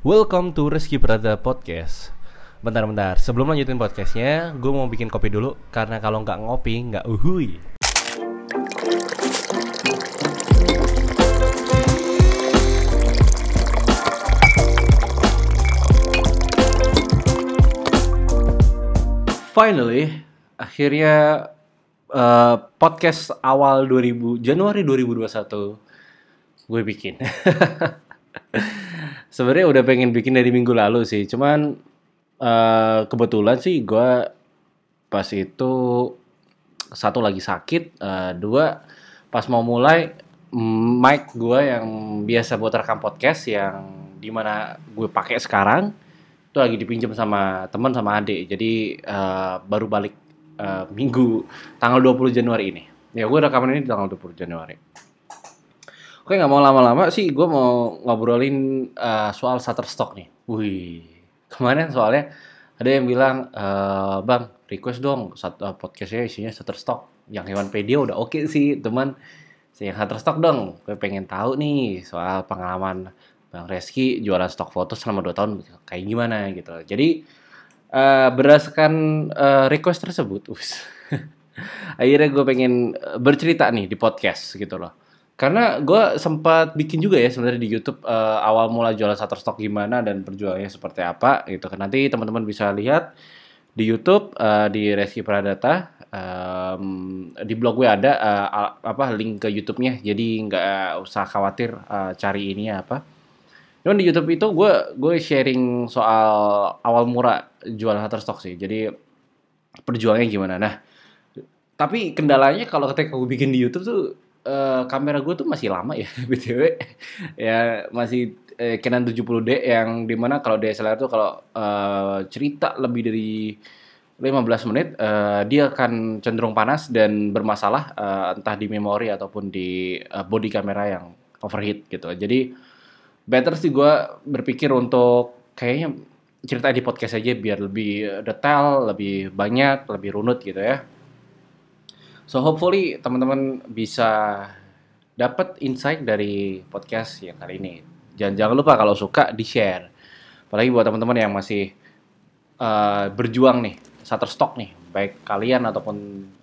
Welcome to Rizky Prada Podcast Bentar-bentar, sebelum lanjutin podcastnya Gue mau bikin kopi dulu Karena kalau nggak ngopi, nggak uhui Finally, akhirnya uh, podcast awal 2000 Januari 2021 gue bikin. Sebenarnya udah pengen bikin dari minggu lalu sih, cuman uh, kebetulan sih gue pas itu satu lagi sakit, uh, dua pas mau mulai mic gue yang biasa buat rekam podcast yang di mana gue pakai sekarang itu lagi dipinjam sama teman sama adik. Jadi uh, baru balik uh, minggu tanggal 20 Januari ini. Ya gue rekaman ini tanggal 20 Januari oke nggak mau lama-lama sih gue mau ngobrolin uh, soal Shutterstock nih wih kemarin soalnya ada yang bilang uh, bang request dong satu uh, podcastnya isinya Shutterstock yang hewan pedia udah oke okay sih teman yang Shutterstock dong gue pengen tahu nih soal pengalaman Bang Reski jualan stok foto selama 2 tahun kayak gimana gitu. Jadi uh, berdasarkan uh, request tersebut, akhirnya gue pengen bercerita nih di podcast gitu loh. Karena gue sempat bikin juga ya sebenarnya di YouTube uh, awal mula jualan satu stok gimana dan perjuangannya seperti apa gitu kan. Nanti teman-teman bisa lihat di YouTube uh, di Reski Pradata um, di blog gue ada uh, apa link ke YouTube-nya jadi nggak usah khawatir uh, cari ini apa Cuman di YouTube itu gue gue sharing soal awal murah jualan Shutterstock sih. Jadi perjuangannya gimana. Nah, tapi kendalanya kalau ketika gue bikin di YouTube tuh uh, kamera gue tuh masih lama ya btw ya masih eh, Canon 70D yang di mana kalau DSLR tuh kalau uh, cerita lebih dari 15 menit uh, dia akan cenderung panas dan bermasalah uh, entah di memori ataupun di uh, body kamera yang overheat gitu. Jadi better sih gue berpikir untuk kayaknya cerita di podcast aja biar lebih detail, lebih banyak, lebih runut gitu ya. So hopefully teman-teman bisa dapat insight dari podcast yang kali ini. Jangan jangan lupa kalau suka di share. Apalagi buat teman-teman yang masih uh, berjuang nih, satu stok nih, baik kalian ataupun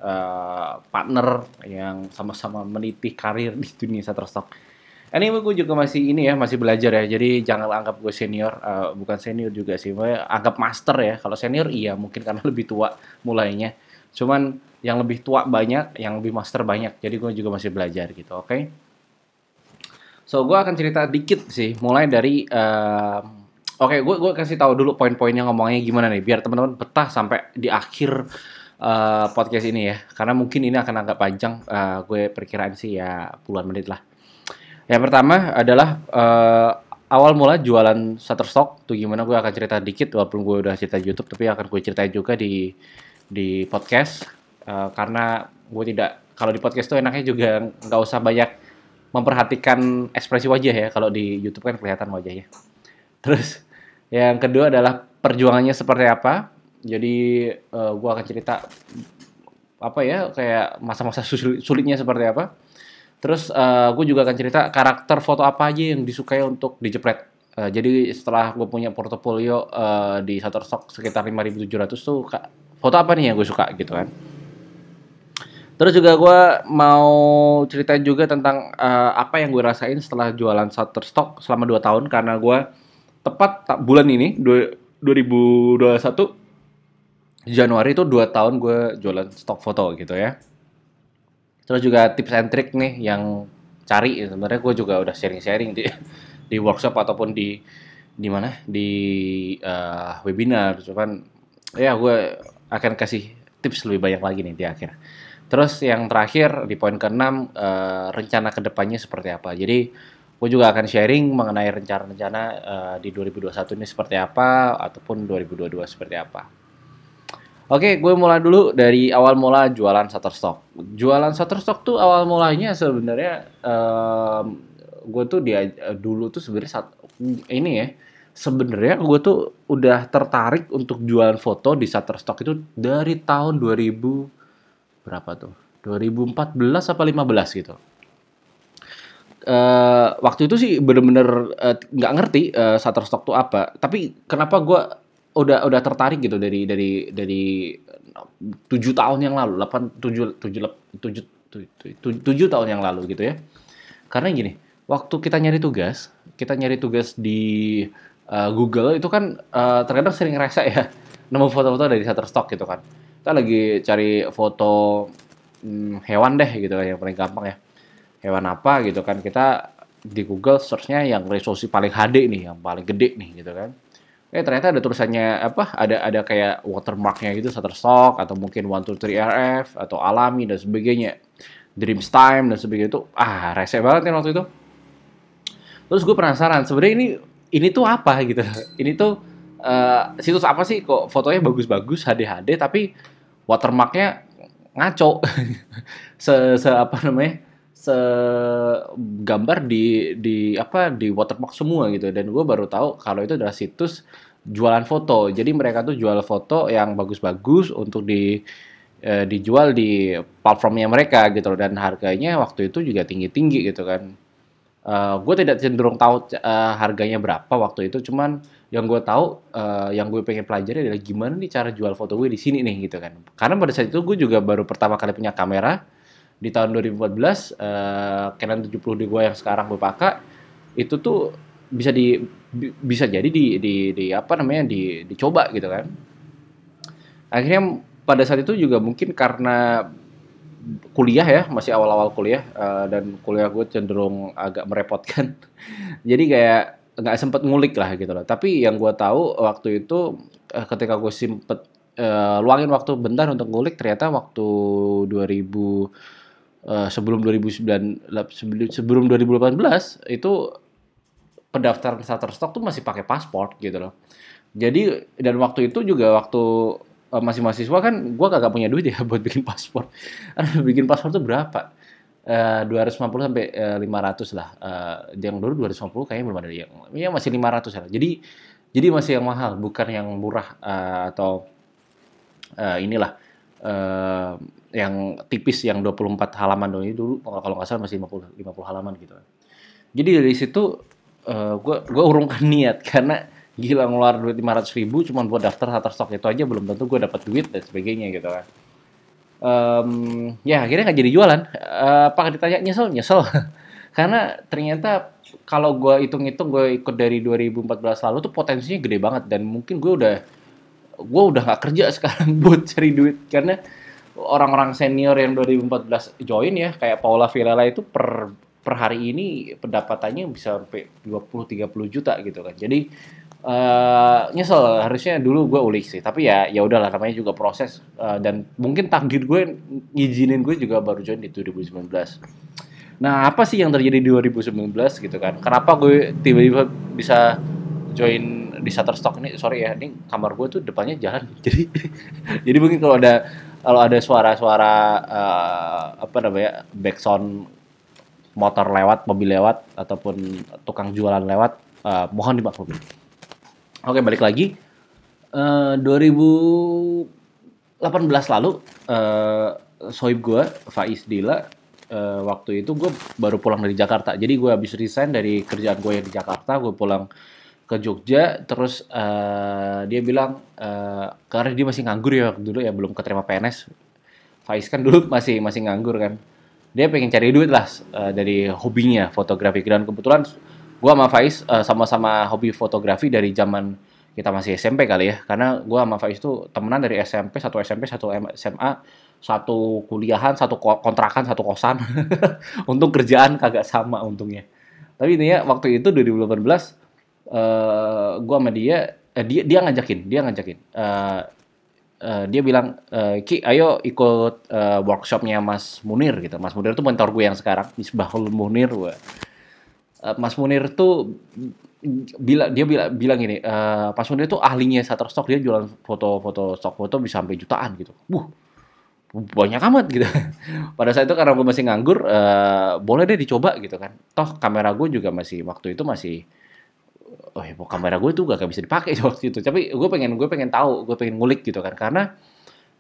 uh, partner yang sama-sama meniti karir di dunia satu stok Anyway, gue juga masih ini ya, masih belajar ya. Jadi jangan anggap gue senior, uh, bukan senior juga sih. Gue anggap master ya. Kalau senior iya, mungkin karena lebih tua mulainya. Cuman yang lebih tua banyak, yang lebih master banyak. Jadi gue juga masih belajar gitu, oke? Okay? So gue akan cerita dikit sih, mulai dari uh, Oke, okay, gue gue kasih tahu dulu poin-poinnya ngomongnya gimana nih, biar teman-teman betah sampai di akhir uh, podcast ini ya. Karena mungkin ini akan agak panjang. Uh, gue perkiraan sih ya puluhan menit lah. Yang pertama adalah uh, awal mula jualan Shutterstock tuh gimana gue akan cerita dikit walaupun gue udah cerita YouTube tapi akan gue ceritain juga di di podcast uh, karena gue tidak kalau di podcast tuh enaknya juga nggak usah banyak memperhatikan ekspresi wajah ya kalau di YouTube kan kelihatan wajahnya. Terus yang kedua adalah perjuangannya seperti apa. Jadi uh, gue akan cerita apa ya kayak masa-masa sulitnya seperti apa Terus uh, gue juga akan cerita karakter foto apa aja yang disukai untuk dijepret. Uh, jadi setelah gue punya portofolio uh, di Shutterstock sekitar 5.700 tuh foto apa nih yang gue suka gitu kan. Terus juga gue mau ceritain juga tentang uh, apa yang gue rasain setelah jualan Shutterstock selama 2 tahun karena gue tepat bulan ini 2021 Januari itu 2 tahun gue jualan stok foto gitu ya. Terus juga tips and trick nih yang cari sebenarnya gue juga udah sharing-sharing di di workshop ataupun di di mana di uh, webinar cuman ya gue akan kasih tips lebih banyak lagi nih di akhir. Terus yang terakhir di poin keenam uh, rencana ke depannya seperti apa? Jadi gue juga akan sharing mengenai rencana-rencana uh, di 2021 ini seperti apa ataupun 2022 seperti apa. Oke, gue mulai dulu dari awal mula jualan Shutterstock. Jualan Shutterstock tuh awal mulanya sebenarnya um, gue tuh dia dulu tuh sebenarnya ini ya sebenarnya gue tuh udah tertarik untuk jualan foto di Shutterstock itu dari tahun 2000 berapa tuh? 2014 apa 15 gitu. uh, waktu itu sih bener-bener eh, nggak uh, ngerti uh, Shutterstock tuh apa. Tapi kenapa gue udah udah tertarik gitu dari dari dari tujuh tahun yang lalu, delapan tujuh tujuh tujuh tujuh tahun yang lalu gitu ya. Karena gini, waktu kita nyari tugas, kita nyari tugas di uh, Google itu kan uh, terkadang sering rese ya nemu foto-foto dari Shutterstock gitu kan. Kita lagi cari foto hmm, hewan deh gitu kan yang paling gampang ya. Hewan apa gitu kan. Kita di Google searchnya yang resolusi paling HD nih yang paling gede nih gitu kan. Eh ternyata ada tulisannya apa ada ada kayak watermarknya gitu Shutterstock atau mungkin one two three RF atau alami dan sebagainya. Dreams Time dan sebagainya. Itu ah rese banget nih waktu itu. Terus gue penasaran sebenarnya ini ini tuh apa gitu. Ini tuh uh, situs apa sih? Kok fotonya bagus-bagus HD HD tapi watermarknya ngaco. Se, se apa namanya? Segambar di di apa di watermark semua gitu. Dan gue baru tahu kalau itu adalah situs jualan foto. Jadi mereka tuh jual foto yang bagus-bagus untuk di eh, dijual di platformnya mereka gitu dan harganya waktu itu juga tinggi-tinggi gitu kan uh, eh, gue tidak cenderung tahu uh, harganya berapa waktu itu. Cuman yang gue tahu uh, yang gue pengen pelajari adalah gimana nih cara jual foto gue di sini nih gitu kan. Karena pada saat itu gue juga baru pertama kali punya kamera. Di tahun 2014 uh, Canon 70D gue yang sekarang gue pakai itu tuh bisa di bisa jadi di di, di apa namanya di dicoba gitu kan. Akhirnya pada saat itu juga mungkin karena kuliah ya masih awal-awal kuliah uh, dan kuliah gue cenderung agak merepotkan jadi kayak nggak sempet ngulik lah gitu loh tapi yang gue tahu waktu itu uh, ketika gue sempet uh, luangin waktu bentar untuk ngulik ternyata waktu 2000 uh, sebelum 2009 sebelum 2018 itu pendaftaran Shutterstock tuh masih pakai paspor gitu loh. Jadi dan waktu itu juga waktu uh, masih mahasiswa kan gue kagak punya duit ya buat bikin paspor. bikin paspor tuh berapa? Uh, 250 sampai uh, 500 lah. Uh, yang dulu 250 kayaknya belum ada yang ya masih 500 lah. Jadi jadi masih yang mahal, bukan yang murah uh, atau uh, inilah uh, yang tipis yang 24 halaman dong itu dulu kalau nggak salah masih 50 50 halaman gitu. Jadi dari situ uh, gue gue urungkan niat karena gila ngeluar duit 500 ribu cuma buat daftar stok itu aja belum tentu gue dapat duit dan sebagainya gitu kan. Um, ya akhirnya nggak jadi jualan. Uh, apa ditanya nyesel nyesel karena ternyata kalau gue hitung-hitung gue ikut dari 2014 lalu tuh potensinya gede banget dan mungkin gue udah gue udah nggak kerja sekarang buat cari duit karena orang-orang senior yang 2014 join ya kayak Paula Villela itu per per hari ini pendapatannya bisa sampai 20 30 juta gitu kan. Jadi uh, nyesel. Harusnya dulu gue ulik sih. Tapi ya ya udahlah. Namanya juga proses. Uh, dan mungkin takdir gue ngizinin gue juga baru join di 2019 nah apa sih yang terjadi di 2019 gitu kan? Kenapa gue tiba-tiba bisa join di Shutterstock ini? Sorry ya ini kamar gue tuh depannya jalan. Jadi jadi mungkin kalau ada kalau ada suara-suara uh, apa namanya backsound motor lewat, mobil lewat ataupun tukang jualan lewat, uh, mohon dimaklumi. Oke, balik lagi. Uh, 2018 lalu uh, soib gue Faiz Dila uh, waktu itu gue baru pulang dari Jakarta. Jadi gue habis resign dari kerjaan gue yang di Jakarta, gue pulang ke Jogja terus uh, dia bilang uh, karena dia masih nganggur ya dulu ya belum keterima PNS Faiz kan dulu masih masih nganggur kan dia pengen cari duit lah uh, dari hobinya fotografi dan kebetulan gua sama Faiz uh, sama-sama hobi fotografi dari zaman kita masih SMP kali ya. Karena gua sama Faiz tuh temenan dari SMP satu SMP satu SMA satu kuliahan satu kontrakan satu kosan. Untuk kerjaan kagak sama untungnya. Tapi ini ya waktu itu 2018 uh, gua sama dia uh, dia dia ngajakin dia ngajakin. Uh, uh, dia bilang uh, Ki ayo ikut uh, workshopnya Mas Munir gitu. Mas Munir tuh mentor gue yang sekarang Misbahul Munir gue uh, Mas Munir tuh bila dia bilang bilang gini uh, Mas Munir tuh ahlinya Shutterstock dia jualan foto-foto stock foto bisa sampai jutaan gitu. Wuh, banyak amat gitu. Pada saat itu karena gue masih nganggur, uh, boleh deh dicoba gitu kan. Toh kamera gue juga masih waktu itu masih oh ya kamera gue tuh gak bisa dipakai waktu itu. Tapi gue pengen gue pengen tahu gue pengen ngulik gitu kan. Karena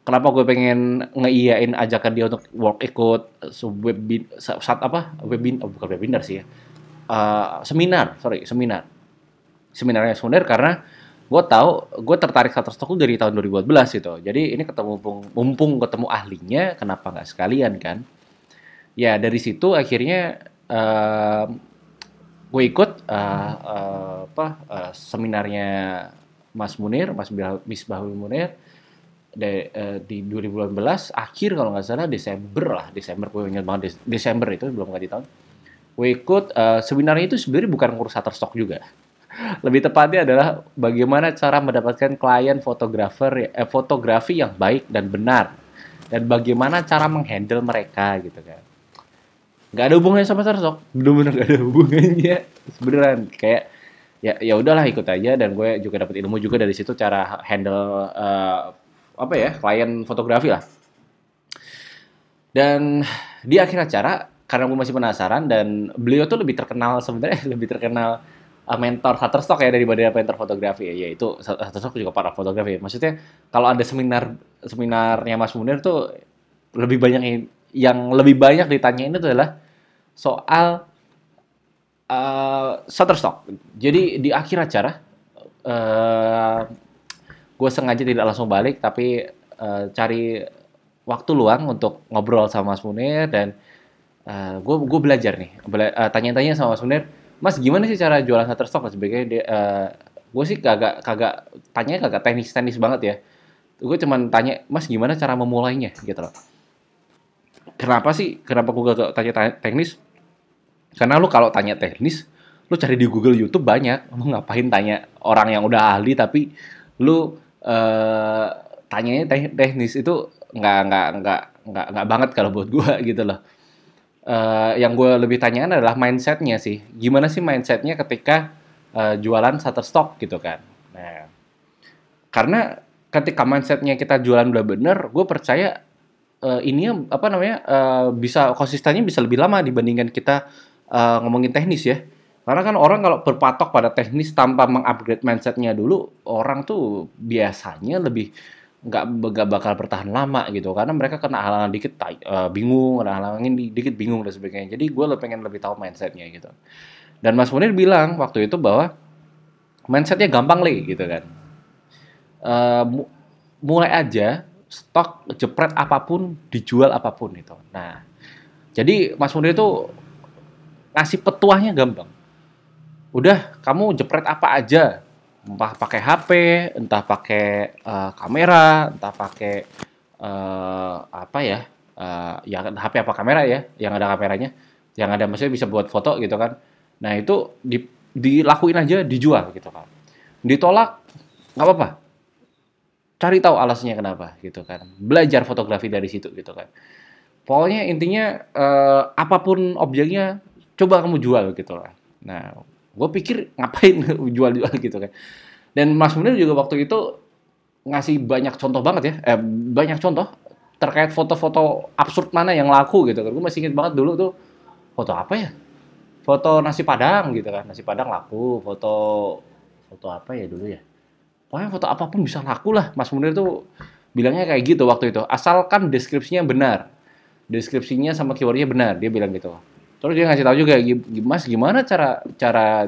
kenapa gue pengen ngeiyain ajakan dia untuk work ikut webin saat apa? Webin oh, bukan webinar sih ya uh, seminar sorry seminar. Seminarnya seminar karena gue tahu gue tertarik Shutterstock dari tahun 2012 itu jadi ini ketemu mumpung, mumpung ketemu ahlinya kenapa nggak sekalian kan? Ya dari situ akhirnya uh, gue ikut uh, uh, apa uh, seminarnya Mas Munir Mas Misbahul Munir de, uh, di 2018 akhir kalau nggak salah Desember lah. Desember gue ingat banget Desember itu belum ganti tahun ikut uh, sebenarnya itu sebenarnya bukan ngurus Shutterstock juga. Lebih tepatnya adalah bagaimana cara mendapatkan klien fotografer eh, fotografi yang baik dan benar. Dan bagaimana cara menghandle mereka gitu kan. Nggak ada hubungannya sama Shutterstock. Benar-benar nggak ada hubungannya. Sebenarnya kayak ya ya udahlah ikut aja. Dan gue juga dapat ilmu juga dari situ cara handle uh, apa ya klien fotografi lah. Dan di akhir acara karena gue masih penasaran dan beliau tuh lebih terkenal sebenarnya lebih terkenal uh, mentor Shutterstock ya daripada mentor fotografi ya yaitu Shutterstock juga para fotografi. Maksudnya kalau ada seminar seminarnya Mas Munir tuh lebih banyak yang lebih banyak ditanyain itu adalah soal uh, Shutterstock. Jadi di akhir acara uh, gue sengaja tidak langsung balik tapi uh, cari waktu luang untuk ngobrol sama Mas Munir dan uh, gue gue belajar nih. Bela uh, tanya-tanya sama Mas Munir Mas gimana sih cara jualan Shutterstock? Dia uh, gue sih kagak kagak tanya kagak teknis teknis banget ya. Gue cuman tanya Mas gimana cara memulainya? Gitu loh. Kenapa sih? Kenapa gue gak tanya teknis? Karena lu kalau tanya teknis lu cari di Google YouTube banyak. Lu ngapain tanya orang yang udah ahli tapi lu uh, tanyanya teknis itu nggak nggak nggak nggak nggak banget kalau buat gue gitu loh. Uh, yang gue lebih tanyakan adalah mindsetnya sih. Gimana sih mindsetnya ketika uh, jualan Shutterstock gitu kan? Nah, karena ketika mindsetnya kita jualan udah bener, gue percaya uh, ini apa namanya uh, bisa konsistennya bisa lebih lama dibandingkan kita uh, ngomongin teknis ya karena kan orang kalau berpatok pada teknis tanpa mengupgrade mindsetnya dulu, orang tuh biasanya lebih nggak nggak bakal bertahan lama gitu. Karena mereka kena halangan dikit uh, bingung kena halangan dikit bingung dan sebagainya. Jadi gue pengen lebih tahu mindsetnya gitu. Dan Mas Munir bilang waktu itu bahwa mindsetnya gampang le gitu kan. Uh, mulai aja stok jepret apa pun dijual apa pun itu. Nah jadi Mas Munir itu ngasih petuahnya gampang. Udah kamu jepret apa aja entah pakai HP entah pakai uh, kamera entah pakai uh, apa ya uh, ya HP apa kamera ya yang ada kameranya yang ada maksudnya bisa buat foto gitu kan. Nah itu di, dilakuin aja dijual gitu kan. Ditolak nggak apa-apa. Cari tahu alasannya kenapa gitu kan. Belajar fotografi dari situ gitu kan. Pokoknya intinya uh, apa pun objeknya coba kamu jual gitu lah. Nah gue pikir ngapain jual-jual gitu kan. Dan Mas Munir juga waktu itu ngasih banyak contoh banget ya. Eh, banyak contoh terkait foto-foto absurd mana yang laku gitu kan. Gue masih inget banget dulu tuh foto apa ya? Foto nasi padang gitu kan. Nasi padang laku foto foto apa ya dulu ya? Pokoknya foto apa pun bisa laku lah. Mas Munir tuh bilangnya kayak gitu waktu itu. Asalkan deskripsinya benar. Deskripsinya sama keywordnya benar dia bilang gitu Terus dia ngasih tahu juga, Mas gimana cara cara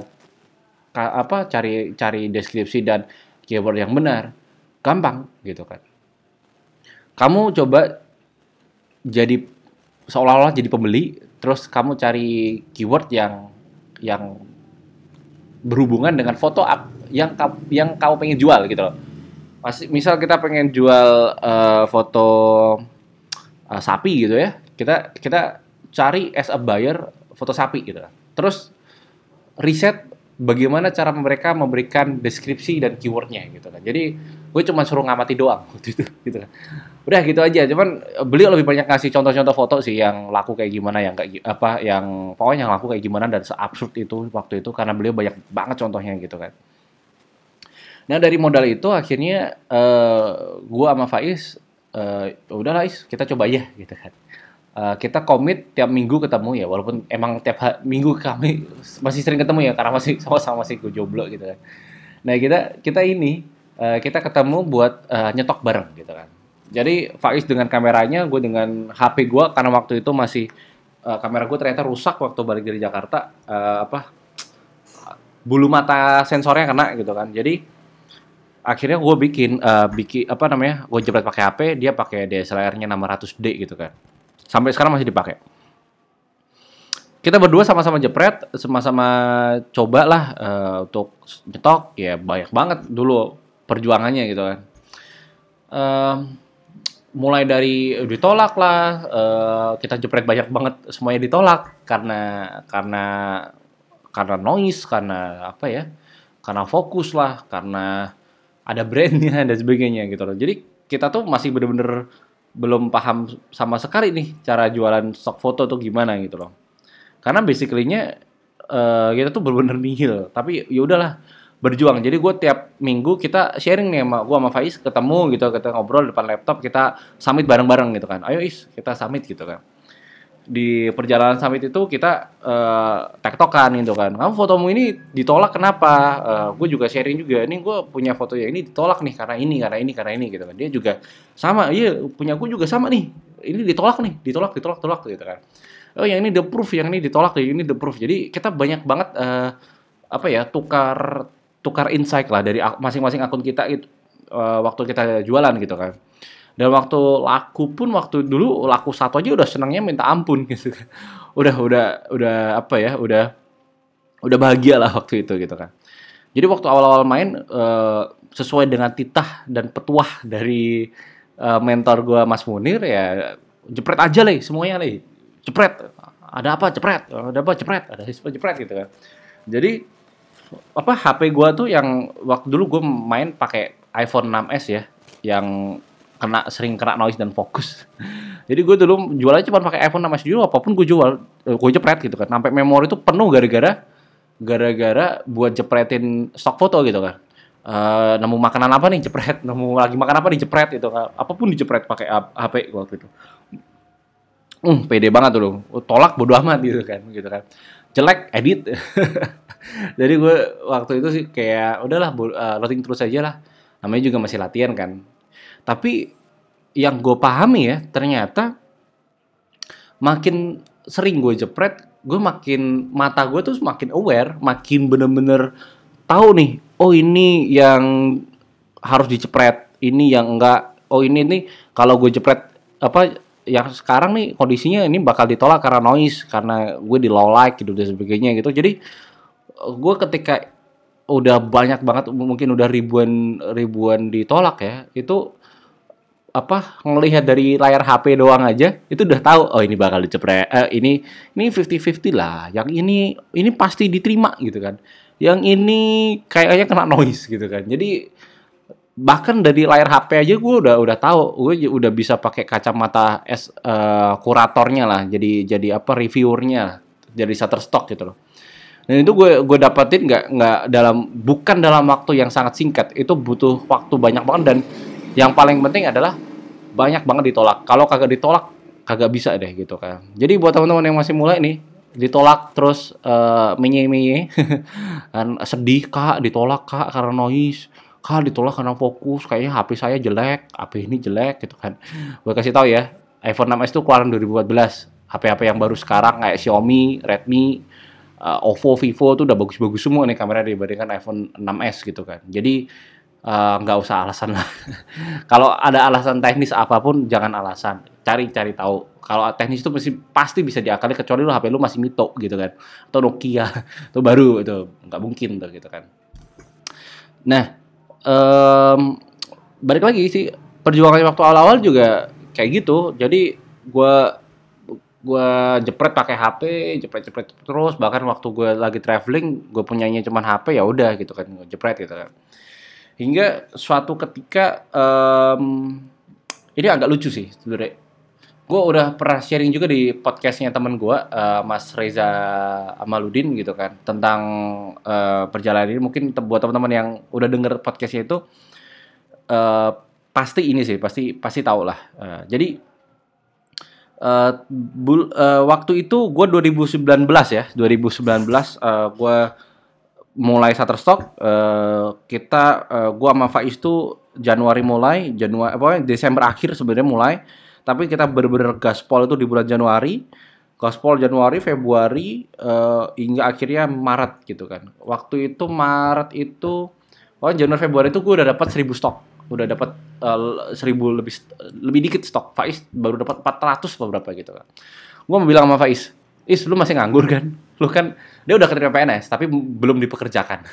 apa cari cari deskripsi dan keyword yang benar? Gampang gitu kan. Kamu coba jadi seolah-olah jadi pembeli, terus kamu cari keyword yang yang berhubungan dengan foto up yang yang kamu pengen jual gitu loh. Masih misal kita pengen jual uh, foto uh, sapi gitu ya. Kita kita cari as a buyer foto sapi gitu Terus riset bagaimana cara mereka memberikan deskripsi dan keywordnya gitu kan. Jadi gue cuma suruh ngamati doang waktu itu gitu kan. Udah gitu aja. Cuman beliau lebih banyak ngasih contoh-contoh foto sih yang laku kayak gimana, yang kayak apa, yang pokoknya yang laku kayak gimana dan seabsurd itu waktu itu karena beliau banyak banget contohnya gitu kan. Nah dari modal itu akhirnya uh, gue sama Faiz, uh, udahlah Is, kita coba ya gitu kan uh, kita komit tiap minggu ketemu ya walaupun emang tiap minggu kami masih sering ketemu ya karena masih sama-sama masih gue jomblo gitu kan nah kita kita ini uh, kita ketemu buat uh, nyetok bareng gitu kan Jadi Faiz dengan kameranya, gue dengan HP gue karena waktu itu masih uh, kamera gue ternyata rusak waktu balik dari Jakarta. Uh, apa bulu mata sensornya kena gitu kan. Jadi akhirnya gue bikin uh, bikin apa namanya? Gue jepret pakai HP, dia pakai DSLR-nya 600D gitu kan. Sampai sekarang masih dipakai. Kita berdua sama-sama jepret, sama-sama coba lah uh, untuk nyetok ya banyak banget dulu perjuangannya gitu kan. Uh, mulai dari ditolak lah, uh, kita jepret banyak banget semuanya ditolak karena karena karena noise, karena apa ya, karena fokus lah, karena ada brandnya dan sebagainya gitu loh. Jadi kita tuh masih bener-bener belum paham sama sekali nih cara jualan stock foto tuh gimana gitu loh. Karena basically-nya uh, kita tuh bener-bener nihil. Tapi ya udahlah berjuang. Jadi gue tiap minggu kita sharing nih sama gue sama Faiz ketemu gitu, kita ngobrol depan laptop, kita summit bareng-bareng gitu kan. Ayo Is, kita summit gitu kan di perjalanan summit itu kita uh, tektokan gitu kan. Kamu fotomu ini ditolak kenapa? Uh, eh, gue juga sharing juga. Ini gue punya foto yang ini ditolak nih karena ini, karena ini, karena ini gitu kan. Dia juga sama. Iya, punya gue juga sama nih. Ini ditolak nih, ditolak, ditolak, ditolak gitu kan. Oh, yang ini the proof, yang ini ditolak, yang ini the proof. Jadi kita banyak banget uh, apa ya tukar tukar insight lah dari masing-masing akun kita itu uh, waktu kita jualan gitu kan dan waktu laku pun waktu dulu laku satu aja udah senangnya minta ampun gitu kan. Udah udah udah apa ya udah udah bahagia lah waktu itu gitu kan. Jadi waktu awal-awal main uh, sesuai dengan titah dan petuah dari uh, mentor gua Mas Munir ya jepret aja lah semuanya nih jepret. Ada apa? Jepret. Ada apa? Jepret. Ada apa? Jepret gitu kan. Jadi apa HP gua tuh yang waktu dulu gue main pakai iPhone 6s ya yang kena sering kena noise dan fokus. Jadi gue dulu jualnya cuma pakai iPhone sama dulu apa pun gue jual, eh, gue jepret gitu kan. Sampai memori itu penuh gara-gara gara-gara buat jepretin stok foto gitu kan. Uh, nemu makanan apa nih jepret, nemu lagi makan apa nih jepret itu kan. Apa pun dijepret pakai HP waktu itu. Hmm, pede banget dulu. Tolak bodo amat gitu kan, gitu kan. Jelek edit. Jadi gue waktu itu sih kayak udahlah uh, loading terus aja lah. Namanya juga masih latihan kan tapi yang gue pahami ya, ternyata makin sering gue jepret, gue makin mata gue tuh makin aware, makin bener-bener tahu nih, oh ini yang harus dicepret, ini yang enggak, oh ini nih kalau gue jepret apa yang sekarang nih kondisinya ini bakal ditolak karena noise, karena gue di low light gitu dan sebagainya gitu. Jadi gue ketika udah banyak banget mungkin udah ribuan ribuan ditolak ya itu apa ngelihat dari layar HP doang aja itu udah tahu oh ini bakal dicepret eh, ini ini 50-50 lah yang ini ini pasti diterima gitu kan. Yang ini kayaknya kena noise gitu kan. Jadi bahkan dari layar HP aja gue udah udah tahu gue udah bisa pakai kacamata es uh, kuratornya lah jadi jadi apa reviewernya jadi shutterstock gitu loh. Dan itu gue gue dapetin nggak nggak dalam bukan dalam waktu yang sangat singkat itu butuh waktu banyak banget dan yang paling penting adalah banyak banget ditolak. Kalau kagak ditolak, kagak bisa deh gitu kan. Jadi buat teman-teman yang masih mulai nih, ditolak terus uh, menye-menye kan sedih kak ditolak kak karena noise kak ditolak karena fokus kayaknya HP saya jelek HP ini jelek gitu kan gue kasih tahu ya iPhone 6s itu keluaran 2014 HP-HP yang baru sekarang kayak Xiaomi Redmi uh, Oppo Vivo tuh udah bagus-bagus semua nih kamera dibandingkan iPhone 6s gitu kan jadi Eh, nggak uh, usah alasan lah. Kalau ada alasan teknis apa pun jangan alasan. Cari-cari tahu. Kalau teknis itu pasti pasti bisa diakali kecuali lu HP lu masih Mito gitu kan. Atau Nokia itu baru itu nggak mungkin tuh gitu kan. Nah, um, balik lagi sih perjuangan waktu awal-awal juga kayak gitu. Jadi gua gua jepret pakai HP, jepret-jepret terus bahkan waktu gue lagi traveling, gue punyanya cuma HP ya udah gitu kan, jepret gitu kan hingga suatu ketika um, ini agak lucu sih sebenarnya. Gue udah pernah sharing juga di podcastnya temen gue uh, Mas Reza Amaludin gitu kan tentang uh, perjalanan ini. Mungkin buat teman-teman yang udah denger podcastnya itu uh, pasti ini sih pasti pasti tahu lah. Uh, jadi uh, bul, uh, waktu itu gue 2019 ya 2019 uh, gue mulai Shutterstock uh, kita uh, gua sama Faiz tuh Januari mulai, Januari apa Desember akhir sebenarnya mulai, tapi kita bener-bener gaspol itu di bulan Januari, gaspol Januari, Februari uh, hingga akhirnya Maret gitu kan. Waktu itu Maret itu, oh Januari Februari itu gue udah dapat 1000 stok, udah dapat uh, 1000 lebih lebih dikit stok. Faiz baru dapat 400 beberapa gitu kan. Gue mau bilang sama Faiz, Is lu masih nganggur kan? Lu kan dia udah keterima PNS tapi belum dipekerjakan.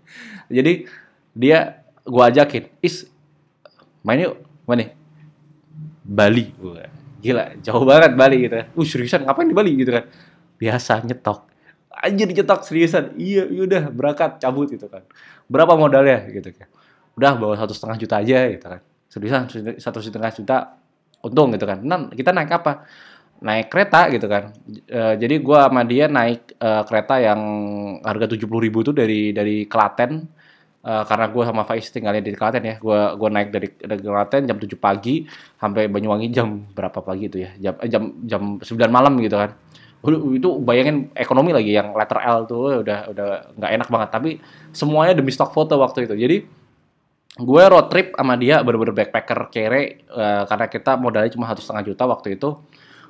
Jadi dia gua ajakin, Is main yuk, mana? Bali. Gila, jauh banget Bali gitu. Uh, seriusan ngapain di Bali gitu kan? Biasa nyetok. Anjir nyetok seriusan. Iya, yaudah berangkat cabut gitu kan. Berapa modalnya gitu kan. Udah bawa satu setengah juta aja gitu kan. Seriusan satu setengah juta untung gitu kan. Nah, kita naik apa? Naik kereta gitu kan. E, jadi gua sama dia naik e, kereta yang harga tujuh puluh ribu itu dari dari Klaten Uh, karena gue sama Faiz tinggalnya di Klaten ya, gue gue naik dari, dari Klaten jam 7 pagi sampai Banyuwangi jam berapa pagi itu ya, jam jam jam 9 malam gitu kan. Itu bayangin ekonomi lagi yang letter L tuh udah udah nggak enak banget, tapi semuanya demi stok foto waktu itu. Jadi gue road trip sama dia bener-bener backpacker kere uh, karena kita modalnya cuma satu setengah juta waktu itu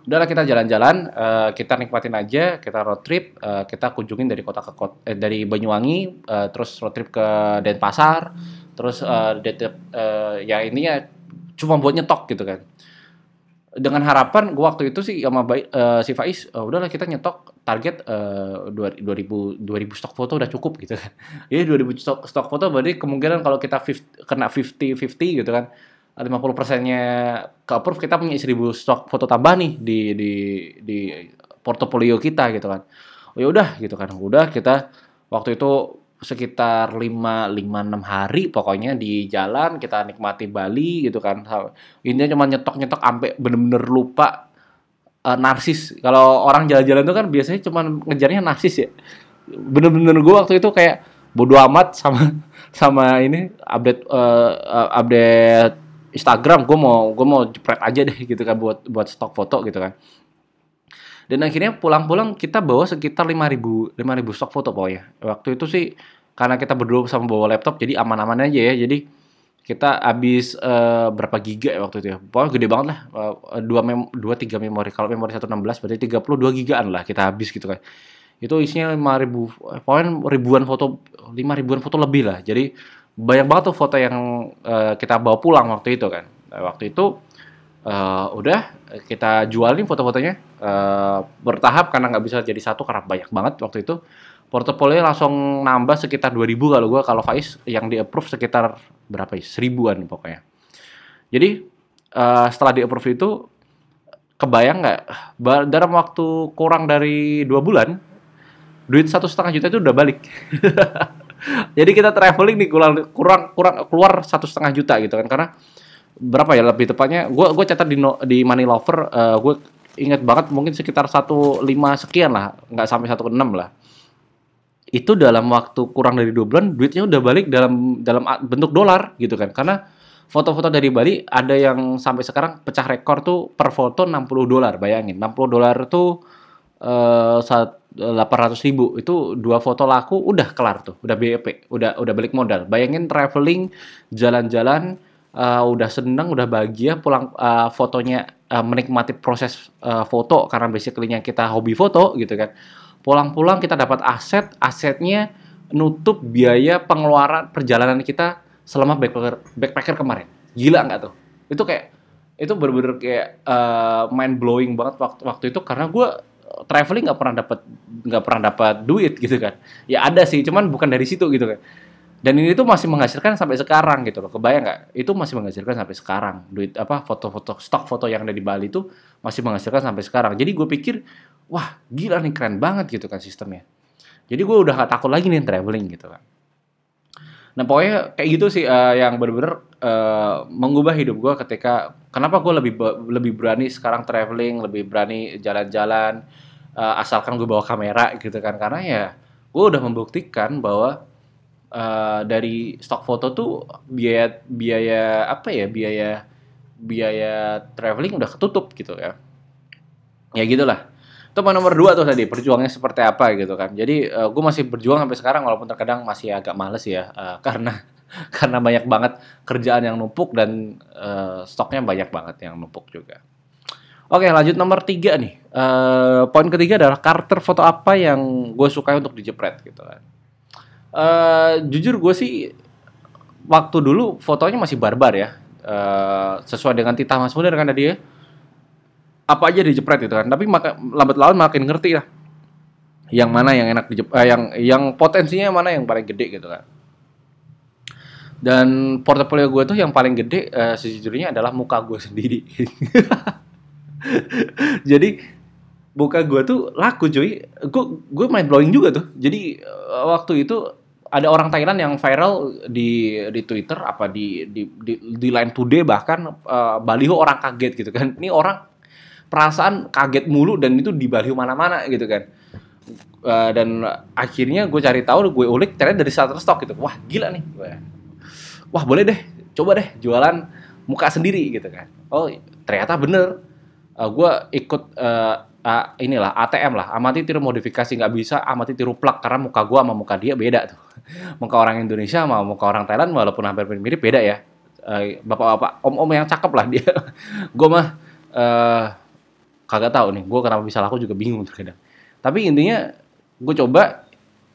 udahlah kita jalan-jalan, uh, kita nikmatin aja, kita road trip, uh, kita kunjungin dari kota ke kota, eh, dari Banyuwangi, uh, terus road trip ke Denpasar, terus uh, uh, ya ya cuma buat nyetok gitu kan. Dengan harapan gue waktu itu sih sama uh, si Faiz, uh, udahlah kita nyetok target uh, 2000 2000 stok foto udah cukup gitu kan. Jadi 2000 stok stok foto berarti kemungkinan kalau kita 50, kena 50 50 gitu kan 50 persennya ke approve kita punya 1000 stok foto tambah nih di di di portofolio kita gitu kan. Oh ya udah gitu kan. Udah kita waktu itu sekitar 5 5 6 hari pokoknya di jalan kita nikmati Bali gitu kan. Ini cuma nyetok-nyetok sampai bener-bener lupa uh, narsis. Kalau orang jalan-jalan itu kan biasanya cuma ngejarnya narsis ya. Bener-bener gue waktu itu kayak bodo amat sama sama ini update uh, update Instagram gue mau gue mau jepret aja deh gitu kan buat buat stok foto gitu kan. Dan akhirnya pulang-pulang kita bawa sekitar 5000 5000 stok foto pokoknya. Waktu itu sih karena kita berdua sama bawa laptop jadi aman-aman aja ya. Jadi kita habis uh, berapa giga ya waktu itu ya? Pokoknya gede banget lah. Uh, dua mem dua tiga memori. Kalau memori 116 berarti 32 gigaan lah kita habis gitu kan. Itu isinya 5000 pokoknya ribuan foto 5 ribuan foto lebih lah. Jadi banyak banget tuh foto yang uh, kita bawa pulang waktu itu kan. Nah, waktu itu uh, udah kita jualin foto-fotonya uh, bertahap karena nggak bisa jadi satu karena banyak banget waktu itu. Portofolio langsung nambah sekitar 2000 kalau gua kalau Faiz yang di approve sekitar berapa ya? Seribuan pokoknya. Jadi uh, setelah di approve itu kebayang nggak dalam waktu kurang dari dua bulan duit satu setengah juta itu udah balik Jadi kita traveling nih kurang kurang kurang keluar satu setengah juta gitu kan. Karena berapa ya lebih tepatnya? Gue gue catat di no, di Money Lover uh, eh, gue ingat banget mungkin sekitar satu lima sekian lah nggak sampai satu enam lah. Itu dalam waktu kurang dari dua bulan duitnya udah balik dalam dalam bentuk dolar gitu kan. Karena foto-foto dari Bali ada yang sampai sekarang pecah rekor tuh per foto 60 dolar bayangin. 60 dolar tuh uh, saat 800 ribu itu dua foto laku udah kelar tuh udah BEP udah udah balik modal. Bayangin traveling jalan-jalan uh, udah seneng udah bahagia pulang uh, fotonya uh, menikmati proses uh, foto karena basically-nya kita hobi foto gitu kan. Pulang-pulang kita dapat aset asetnya nutup biaya pengeluaran perjalanan kita selama backpacker backpacker kemarin. Gila nggak tuh? Itu kayak itu bener-bener kayak uh, mind blowing banget waktu waktu itu karena gue traveling nggak pernah dapat nggak pernah dapat duit gitu kan. Ya ada sih cuman bukan dari situ gitu kan. Dan ini tuh masih menghasilkan sampai sekarang gitu loh. Kebayang nggak? Itu masih menghasilkan sampai sekarang. Duit apa foto-foto stok foto yang ada di Bali itu masih menghasilkan sampai sekarang. Jadi gue pikir wah gila nih keren banget gitu kan sistemnya. Jadi gue udah gak takut lagi nih traveling gitu kan. Nah pokoknya kayak gitu sih uh, yang bener-bener uh, mengubah hidup gue ketika kenapa gue lebih lebih berani sekarang traveling lebih berani jalan-jalan uh, asalkan gue bawa kamera gitu kan? Karena ya gue udah membuktikan bahwa uh, dari stok foto tuh biaya biaya apa ya biaya biaya traveling udah ketutup gitu ya. Ya gitulah. Itu nomor dua tuh tadi perjuangannya seperti apa gitu kan? Jadi uh, gue masih berjuang sampai sekarang walaupun terkadang masih agak males ya uh, karena karena banyak banget kerjaan yang numpuk dan uh, stoknya banyak banget yang numpuk juga. Oke lanjut nomor tiga nih. Uh, poin ketiga adalah karakter foto apa yang gue suka untuk dijepret gitu kan. Uh, jujur gue sih waktu dulu fotonya masih barbar ya. Uh, sesuai dengan titah Mas Munir kan tadi ya. Apa aja dijepret gitu kan. Tapi maka, lambat laun makin ngerti lah. Yang mana yang enak dijepret, uh, yang yang potensinya mana yang paling gede gitu kan. Dan portofolio gue tuh yang paling gede uh, sejujurnya adalah muka gue sendiri. jadi buka gue tuh laku cuy. Gue gue main blowing juga tuh. Jadi uh, waktu itu ada orang Thailand yang viral di di Twitter apa di di di, di Line Today bahkan uh, baliho orang kaget gitu kan. Ini orang perasaan kaget mulu dan itu di baliho mana-mana gitu kan. Uh, dan akhirnya gue cari tahu gue ulik ternyata dari Shutterstock gitu. Wah gila nih wah boleh deh coba deh jualan muka sendiri gitu kan. Oh ternyata bener. Uh, eh, gue ikut uh, uh, inilah ATM lah. Amati tiru modifikasi nggak bisa amati tiru plak karena muka gue sama muka dia beda tuh. Muka orang Indonesia sama muka orang Thailand walaupun hampir mirip beda ya. Uh, bapak-bapak om-om yang cakep lah dia. Gue mah uh, kagak tahu nih gue kenapa bisa laku juga bingung terkadang. Tapi intinya gue coba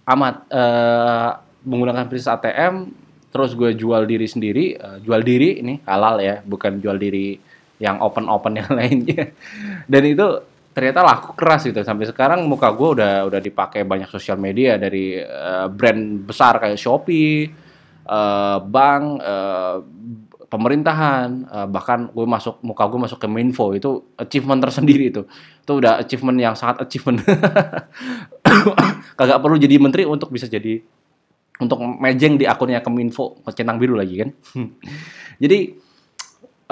amat uh, menggunakan prinsip ATM terus gue jual diri sendiri uh, jual diri ini halal ya bukan jual diri yang open open yang lainnya. Dan itu ternyata laku keras gitu. Sampai sekarang muka gue udah udah dipakai banyak sosial media dari uh, brand besar kayak Shopee, uh, bank, uh, pemerintahan, uh, bahkan gue masuk muka gue masuk ke Minfo. Itu achievement tersendiri itu itu udah achievement yang sangat achievement. Kagak perlu jadi menteri untuk bisa jadi untuk mejeng di akunnya Keminfo centang biru lagi kan jadi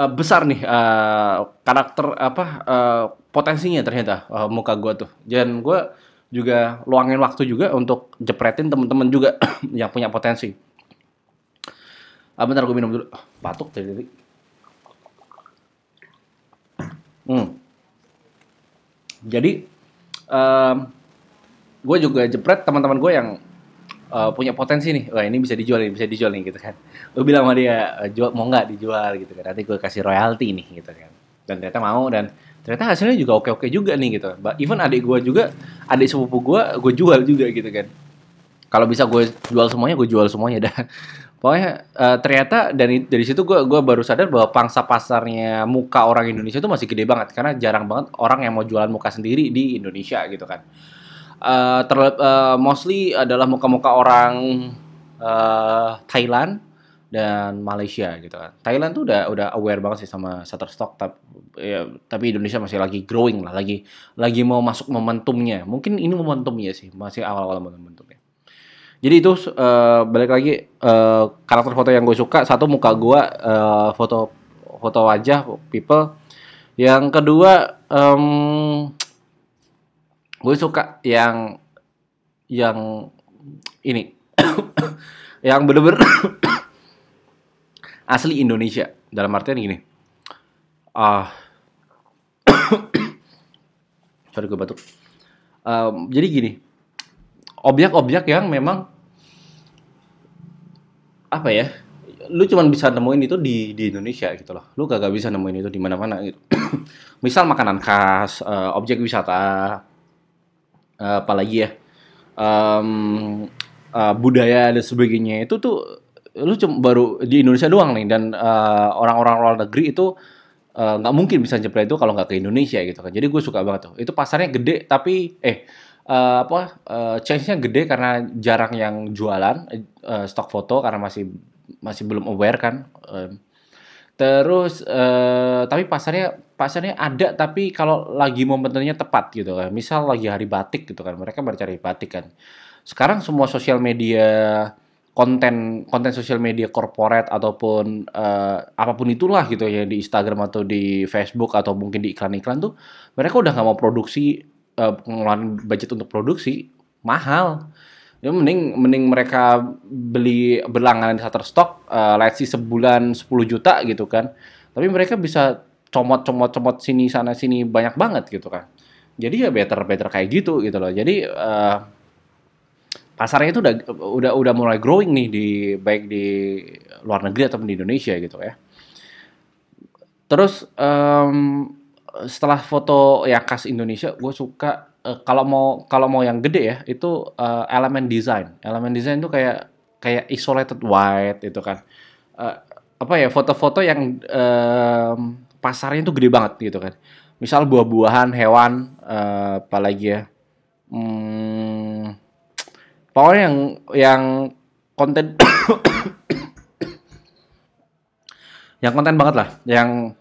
uh, besar nih uh, karakter apa uh, potensinya ternyata uh, muka gue tuh. Dan gue juga luangin waktu juga untuk jepretin temen-temen juga yang punya potensi. Ah, bentar gue minum dulu. Oh, batuk tadi. Hmm. Jadi um, gue juga jepret teman-teman gue yang uh, punya potensi nih, wah ini bisa dijual nih, bisa dijual nih gitu kan. Gue bilang sama dia, uh, jual mau nggak dijual gitu kan, nanti gue kasih royalti nih gitu kan. Dan ternyata mau dan ternyata hasilnya juga oke-oke juga nih gitu. Even adik gue juga, adik sepupu gue, gue jual juga gitu kan. Kalau bisa gue jual semuanya, gue jual semuanya dah. Pokoknya uh, ternyata dari dari situ gue gue baru sadar bahwa pangsa pasarnya muka orang Indonesia itu masih gede banget karena jarang banget orang yang mau jualan muka sendiri di Indonesia gitu kan uh, uh, mostly adalah muka-muka orang uh, Thailand dan Malaysia gitu kan. Thailand tuh udah udah aware banget sih sama Shutterstock tapi ya, tapi Indonesia masih lagi growing lah, lagi lagi mau masuk momentumnya. Mungkin ini momentumnya sih, masih awal-awal momentumnya. Jadi itu uh, balik lagi uh, karakter foto yang gue suka satu muka gue uh, foto foto wajah people. Yang kedua um, gue suka yang yang ini. Yang bener-bener asli Indonesia. Dalam artian gini. Ah. Uh, sorry gue batuk. Um, jadi gini. Objek-objek yang memang apa ya? Lu cuma bisa nemuin itu di di Indonesia gitu loh. Lu gak, gak bisa nemuin itu di mana-mana gitu. Misal makanan khas uh, objek wisata uh, apalagi ya. Um, uh, budaya dan sebagainya itu tuh lu cuma baru di Indonesia doang nih dan uh, orang-orang luar negeri itu nggak uh, mungkin bisa jepret itu kalau nggak ke Indonesia gitu kan. Jadi gue suka banget tuh. Itu pasarnya gede tapi eh uh, apa uh, change-nya gede karena jarang yang jualan uh, stok foto karena masih masih belum aware kan uh, Terus uh, tapi pasarnya pasarnya ada tapi kalau lagi momennya tepat gitu kan. Misal lagi hari batik gitu kan. Mereka mencari batik kan. Sekarang semua sosial media konten konten sosial media korporat ataupun uh, apa pun itulah gitu ya di Instagram atau di Facebook atau mungkin di iklan-iklan tuh mereka udah nggak mau produksi uh, pengeluaran budget untuk produksi mahal ya mending mending mereka beli berlangganan di Shutterstock uh, let's see sebulan 10 juta gitu kan. Tapi mereka bisa comot comot comot sini sana sini banyak banget gitu kan. Jadi ya better better kayak gitu gitu loh. Jadi uh, pasarnya itu udah udah udah mulai growing nih di baik di luar negeri ataupun di Indonesia gitu ya. Terus um, setelah foto yang khas Indonesia, gue suka uh, kalau mau kalau mau yang gede ya itu uh, elemen desain. Elemen desain itu kayak kayak isolated white itu kan. Uh, apa ya foto-foto yang um, pasarnya itu gede banget gitu kan. Misal buah-buahan, hewan, uh, apalagi ya. Hmm, pokoknya yang yang konten yang konten banget lah, yang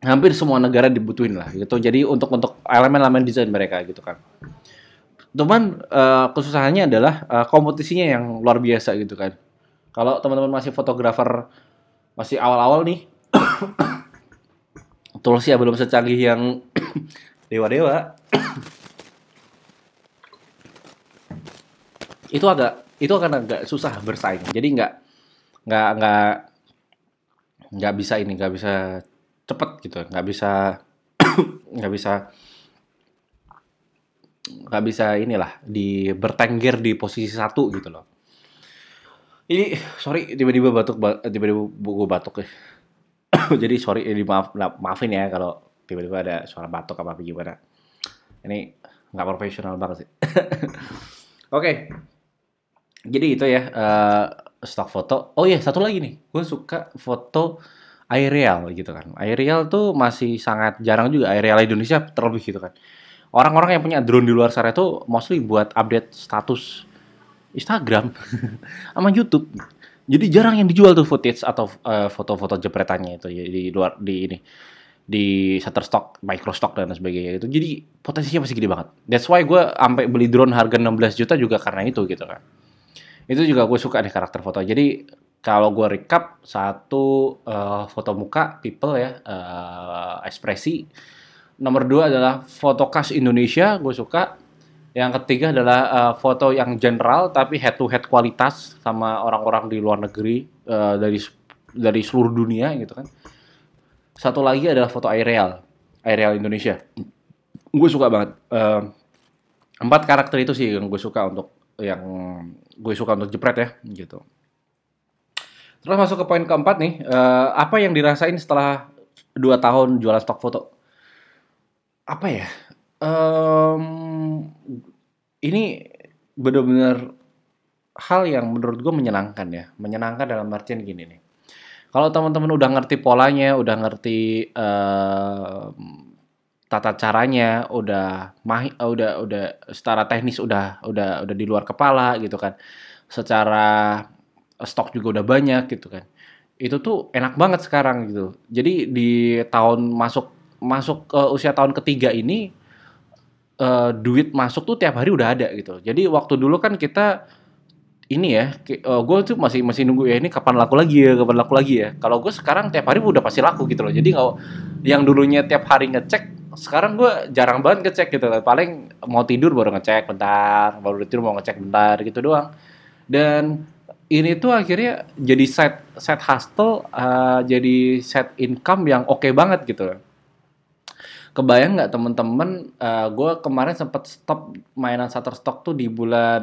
hampir semua negara dibutuhin lah gitu. Jadi untuk untuk elemen-elemen desain mereka gitu kan. Cuman uh, kesusahannya adalah uh, kompetisinya yang luar biasa gitu kan. Kalau teman-teman masih fotografer masih awal-awal nih, terus ya belum secanggih yang dewa-dewa. itu agak itu akan agak susah bersaing. Jadi nggak nggak nggak nggak bisa ini nggak bisa cepet gitu. Nggak bisa nggak bisa nggak bisa inilah di bertengger di posisi satu gitu loh. Ini sorry tiba-tiba batuk tiba-tiba gue batuk ya. Jadi sorry ini maaf maafin ya kalau tiba-tiba ada suara batuk apa apa gimana. Ini nggak profesional banget sih. Oke. Okay. jadi itu ya uh, stok foto. Oh iya satu lagi nih. Gue suka foto aerial gitu kan. Aerial tuh masih sangat jarang juga aerial Indonesia terlebih gitu kan. Orang-orang yang punya drone di luar sana itu mostly buat update status Instagram sama YouTube. Jadi jarang yang dijual tuh footage atau uh, foto-foto jepretannya itu ya, di luar di ini di Shutterstock, Microstock dan sebagainya itu. Jadi potensinya masih gede banget. That's why gue sampai beli drone harga 16 juta juga karena itu gitu kan. Itu juga gue suka nih karakter foto. Jadi kalau gue recap satu uh, foto muka people ya uh, ekspresi. Nomor dua adalah foto khas Indonesia gue suka. Yang ketiga adalah uh, foto yang general tapi head to head kualitas sama orang-orang di luar negeri uh, dari dari seluruh dunia gitu kan. Satu lagi adalah foto aerial aerial Indonesia. Gue suka banget uh, empat karakter itu sih yang gue suka untuk yang gue suka untuk jepret ya gitu Terus masuk ke poin keempat nih, uh, apa yang dirasain setelah dua tahun jualan stok foto? Apa ya? Um, ini benar-benar hal yang menurut gue menyenangkan ya, menyenangkan dalam artian gini nih. Kalau teman-teman udah ngerti polanya, udah ngerti uh, tata caranya, udah mah, udah udah secara teknis udah udah udah di luar kepala gitu kan. Secara stok juga udah banyak gitu kan itu tuh enak banget sekarang gitu jadi di tahun masuk masuk ke usia tahun ketiga ini uh, duit masuk tuh tiap hari udah ada gitu jadi waktu dulu kan kita ini ya, uh, gue tuh masih masih nunggu ya ini kapan laku lagi ya, kapan laku lagi ya. Kalau gue sekarang tiap hari udah pasti laku gitu loh. Jadi kalau yang dulunya tiap hari ngecek, sekarang gue jarang banget ngecek gitu. Paling mau tidur baru ngecek bentar, baru tidur mau ngecek bentar gitu doang. Dan ini tuh akhirnya jadi set set hustle uh, jadi set income yang oke okay banget gitu Kebayang nggak temen-temen, uh, gue kemarin sempat stop mainan Shutterstock tuh di bulan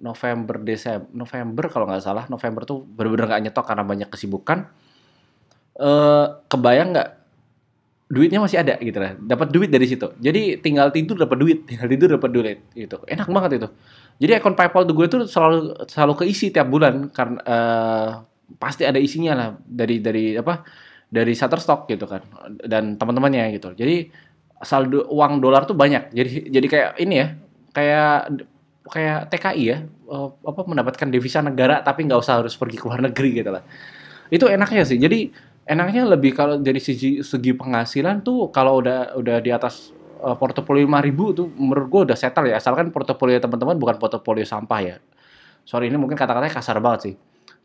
November, Desember, November kalau nggak salah, November tuh bener-bener nggak nyetok karena banyak kesibukan. Uh, kebayang nggak duitnya masih ada gitu lah, dapat duit dari situ. Jadi tinggal tidur dapat duit, tinggal tidur dapat duit gitu. Enak banget itu. Jadi akun PayPal gue itu selalu selalu keisi tiap bulan karena uh, pasti ada isinya lah dari dari apa dari Shutterstock gitu kan dan teman-temannya gitu. Jadi saldo uang dolar tuh banyak. Jadi jadi kayak ini ya kayak kayak TKI ya uh, apa mendapatkan devisa negara tapi nggak usah harus pergi ke luar negeri gitu lah. Itu enaknya sih. Jadi enaknya lebih kalau dari segi segi penghasilan tuh kalau udah udah di atas uh, portofolio 5000 tuh menurut gue udah settle ya. Asalkan portofolio teman-teman bukan portofolio sampah ya. Sorry ini mungkin kata-katanya kasar banget sih.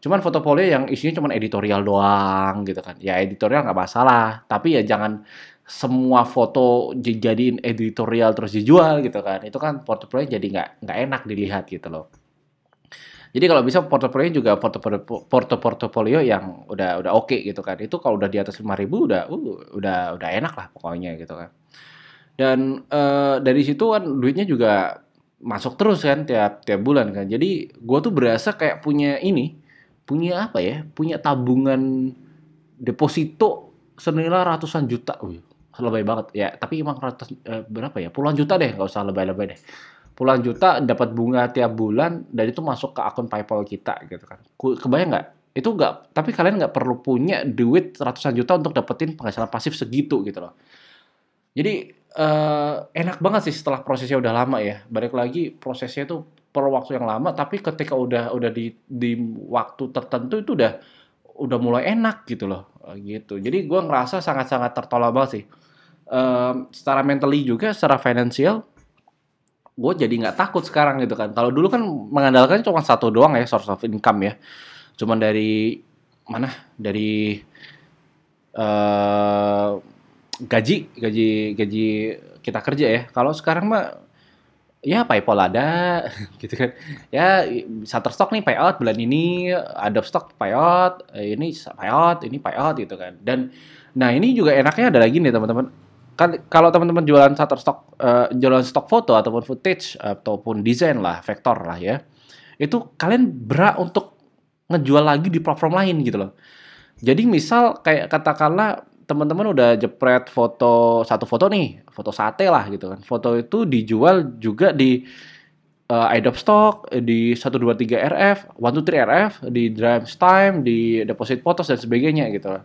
Cuman portofolio yang isinya cuma editorial doang gitu kan. Ya editorial nggak masalah. Tapi ya jangan semua foto dijadiin editorial terus dijual gitu kan. Itu kan portofolio jadi nggak nggak enak dilihat gitu loh jadi kalau bisa portofolio juga portofolio portofolio yang udah udah oke okay gitu kan itu kalau udah di atas 5000 udah uh, udah udah enak lah pokoknya gitu kan dan uh, dari situ kan duitnya juga masuk terus kan tiap tiap bulan kan. Jadi gue tuh berasa kayak punya ini, punya apa ya? Punya tabungan deposito senilai ratusan juta. Wih, lebay banget ya. Tapi emang ratus eh, berapa ya? Puluhan juta deh, nggak usah lebay-lebay deh. Puluhan juta dapat bunga tiap bulan dan itu masuk ke akun PayPal kita gitu kan. Kebayang nggak? Itu nggak. Tapi kalian nggak perlu punya duit ratusan juta untuk dapetin penghasilan pasif segitu gitu loh. Jadi eh, enak banget sih setelah prosesnya udah lama ya. Balik lagi prosesnya tuh perlu waktu yang lama, tapi ketika udah udah di di waktu tertentu itu udah udah mulai enak gitu loh, Eh, gitu. Jadi gua ngerasa sangat-sangat tertolak banget sih. Em, secara mentally juga, secara finansial, gue jadi nggak takut sekarang gitu kan. Kalau dulu kan mengandalkan cuma satu doang ya source of income ya. Cuman dari mana? Dari eh gaji, gaji, gaji kita kerja ya. Kalau sekarang mah ya PayPal ada gitu kan. Ya Shutterstock nih payout bulan ini, Adobe Stock payout, ini payout, ini payout gitu kan. Dan nah ini juga enaknya ada lagi nih teman-teman. Kan kalau teman-teman jualan Shutterstock, eh, jualan stok foto ataupun footage ataupun desain lah, vektor lah ya. Itu kalian berhak untuk ngejual lagi di platform lain gitu loh. Jadi misal kayak katakanlah teman-teman udah jepret foto satu foto nih, foto sate lah gitu kan. Foto itu dijual juga di eh, Adobe Stock, di 123 RF, 123 RF, di Drive Time, di Deposit Photos dan sebagainya gitu.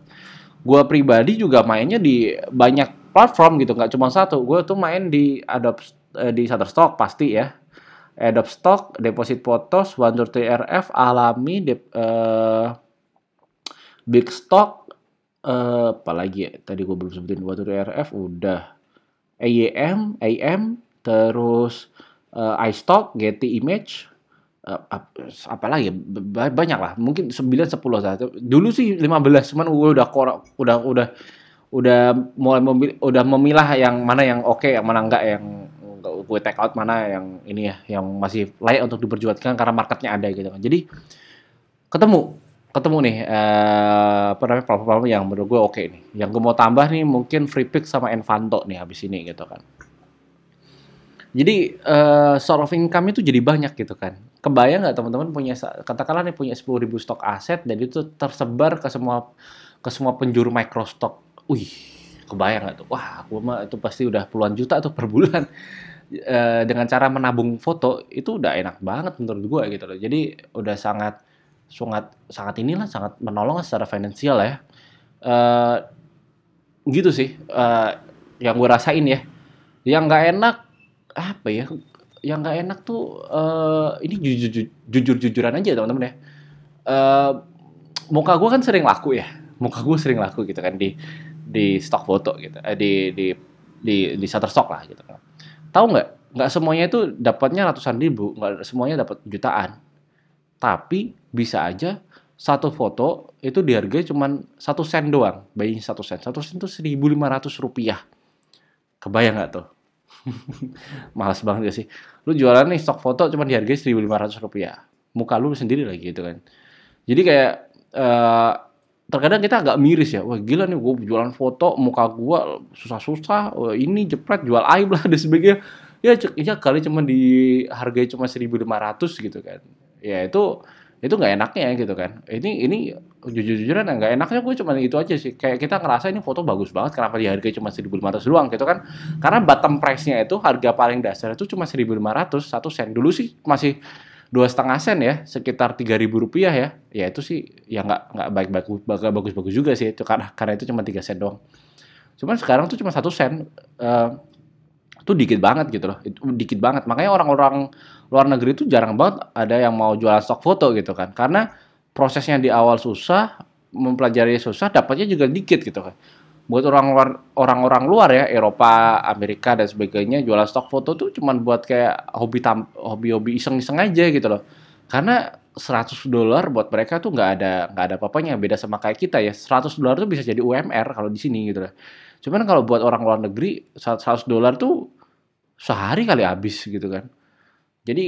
Gua pribadi juga mainnya di banyak platform gitu, nggak cuma satu. Gue tuh main di Adobe eh, di Shutterstock pasti ya. Adobe Stock, Deposit Photos, 123 RF, Alami, Dep- eh, Big Stock, eh apalagi ya tadi gue belum sebutin waktu RF udah AEM, AM, terus eh, iStock, Getty Image, eh, ap- apalagi ya, ba- banyak lah, mungkin 9 10 saat. Dulu sih 15, cuman gue udah kora, udah udah udah mulai memilih, udah memilah yang mana yang oke, yang mana enggak yang gue take out mana yang ini ya, yang masih layak untuk diperjuangkan karena marketnya ada gitu kan. Jadi ketemu ketemu nih eh apa namanya platform yang menurut gue oke nih. Yang gue mau tambah nih mungkin FreePix sama Envanto nih habis ini gitu kan. Jadi eh source of income itu jadi banyak gitu kan. Kebayang nggak teman-teman punya katakanlah nih punya 10.000 stok aset dan itu tersebar ke semua ke semua penjuru microstock. Wih, kebayang nggak tuh? Wah, gua mah itu pasti udah puluhan juta tuh per bulan. Eh, dengan cara menabung foto itu udah enak banget menurut gua gitu loh. Jadi udah sangat sangat sangat inilah sangat menolong secara finansial ya. Eh gitu sih eh, yang gue rasain ya. Yang nggak enak apa ya? Yang nggak enak tuh eh, ini jujur jujur jujuran aja teman-teman ya. Eh muka gue kan sering laku ya. Muka gue sering laku gitu kan di di stok foto gitu. Eh, di di di di Shutterstock lah gitu kan. Tahu nggak? Nggak semuanya itu dapatnya ratusan ribu, nggak semuanya dapat jutaan. Tapi bisa aja satu foto itu dihargai cuman satu sen doang. Bayangin satu sen. Satu sen itu 1.500 rupiah. Kebayang nggak tuh? Malas banget gak sih? Lu jualan nih stok foto cuma dihargai 1.500 rupiah. Muka lu sendiri lagi gitu kan. Jadi kayak eh, terkadang kita agak miris ya. Wah gila nih gue jualan foto muka gua susah-susah. Wah, ini jepret jual aib lah dan sebagainya. Ya, ya kali cuma dihargai cuma 1.500 gitu kan. Ya itu itu nggak enaknya gitu kan. Ini ini jujur-jujuran nggak enaknya gue cuma itu aja sih. Kayak kita ngerasa ini foto bagus banget kenapa dihargai cuma 1.500 doang gitu kan. Karena bottom price-nya itu harga paling dasar itu cuma 1.500 satu sen. Dulu sih masih dua setengah sen ya, sekitar 3.000 rupiah ya. Ya itu sih ya nggak nggak baik bagus bagus bagus juga sih itu karena karena itu cuma 3 sen doang. Cuman sekarang tuh cuma satu sen. Eh, itu dikit banget gitu loh. Itu dikit banget. Makanya orang-orang luar negeri itu jarang banget ada yang mau jualan stok foto gitu kan. Karena prosesnya di awal susah, mempelajari susah, dapatnya juga dikit gitu kan. Buat orang luar orang-orang luar ya, Eropa, Amerika dan sebagainya jualan stok foto tuh cuman buat kayak hobi tam, hobi-hobi iseng-iseng aja gitu loh. Karena 100 dolar buat mereka tuh nggak ada nggak ada apa-apanya beda sama kayak kita ya 100 dolar tuh bisa jadi UMR kalau di sini gitu loh. Cuman kalau buat orang luar negeri 100 dolar tuh sehari kali habis gitu kan. Jadi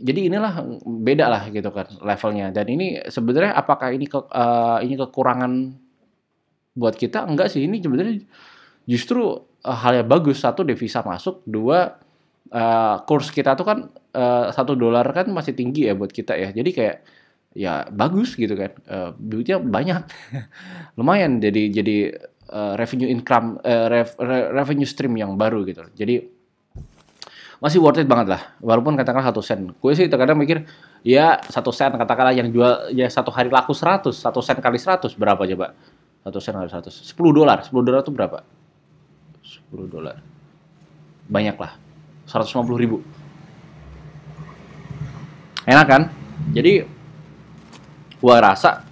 jadi inilah beda lah gitu kan levelnya. Dan ini sebenarnya apakah ini ke, eh, ini kekurangan buat kita? Enggak sih. Ini sebenarnya justru eh, hal yang bagus. Satu devisa masuk, dua uh, kurs kita tuh kan uh, satu dolar kan masih tinggi ya buat kita ya. Jadi kayak ya bagus gitu kan. Uh, duitnya banyak. Lumayan jadi jadi uh, revenue income uh, rev, revenue stream yang baru gitu. Jadi masih worth it banget lah. Walaupun katakanlah satu sen. Gue sih terkadang mikir, ya satu sen katakanlah yang jual ya satu hari laku 100, satu sen kali 100 berapa coba? Satu sen kali 100. 10 dolar. 10 dolar itu berapa? 10 dolar. Banyak lah. 150 ribu. Enak kan? Jadi gua rasa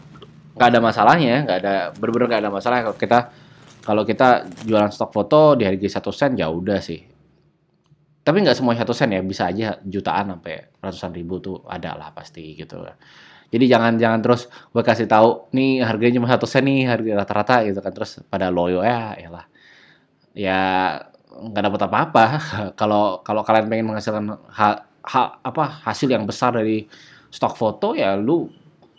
nggak ada masalahnya, nggak ada bener-bener nggak ada masalah kalau kita kalau kita jualan stok foto di harga satu sen ya udah sih tapi nggak semua satu sen ya bisa aja jutaan sampai ratusan ribu tuh ada lah pasti gitu jadi jangan jangan terus gue kasih tahu nih harganya cuma satu sen nih harga rata-rata gitu kan. Terus pada loyo ya lah ya nggak dapat apa-apa. Kalau kalau kalian pengen menghasilkan ha, ha, apa hasil yang besar dari stok foto ya lu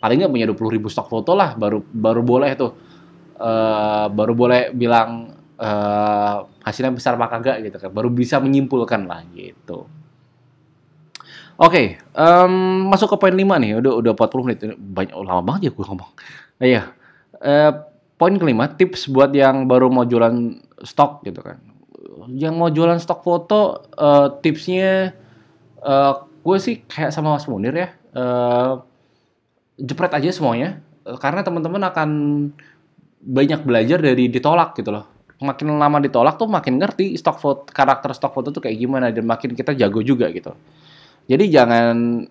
paling nggak punya 20 ribu stok foto lah baru baru boleh tuh. Uh, baru boleh bilang uh, hasilnya besar apa kagak gitu kan. Baru bisa menyimpulkan lah gitu oke okay, um, masuk ke poin 5 nih udah udah 40 menit. Banyak lama banget ya gue ngomong. Iya uh, poin kelima tips buat yang baru mau jualan stok gitu kan. Yang mau jualan stok foto uh, tipsnya uh, gue sih kayak sama Mas Munir ya uh, jepret aja semuanya. Karena teman-teman akan banyak belajar dari ditolak gitu loh. Makin lama ditolak tuh makin ngerti stok foto karakter stok foto tuh kayak gimana dan makin kita jago juga gitu. Jadi jangan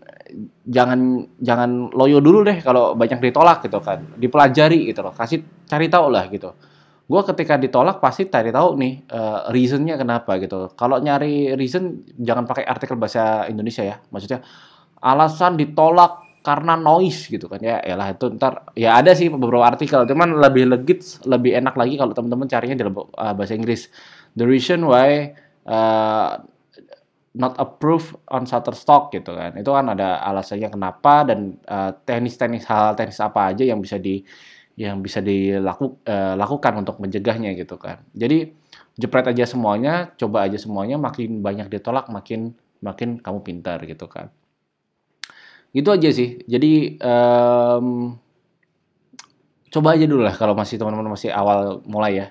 jangan jangan loyo dulu deh kalau banyak ditolak gitu kan. Dipelajari gitu loh. Kasih cari tahu lah gitu. Gue ketika ditolak pasti cari tahu nih uh, reasonnya kenapa gitu. Kalau nyari reason jangan pakai artikel bahasa Indonesia ya. Maksudnya alasan ditolak karena noise gitu kan ya lah itu ntar ya ada sih beberapa artikel cuman lebih legit lebih enak lagi kalau teman-teman carinya dalam uh, bahasa Inggris the reason why uh, not approved on Shutterstock gitu kan itu kan ada alasannya kenapa dan uh, teknis-teknis hal teknis apa aja yang bisa di yang bisa dilakukan uh, lakukan untuk mencegahnya gitu kan jadi jepret aja semuanya coba aja semuanya makin banyak ditolak makin makin kamu pintar gitu kan Gitu aja sih. Jadi um, coba aja dulu lah kalau masih teman-teman masih awal mulai ya.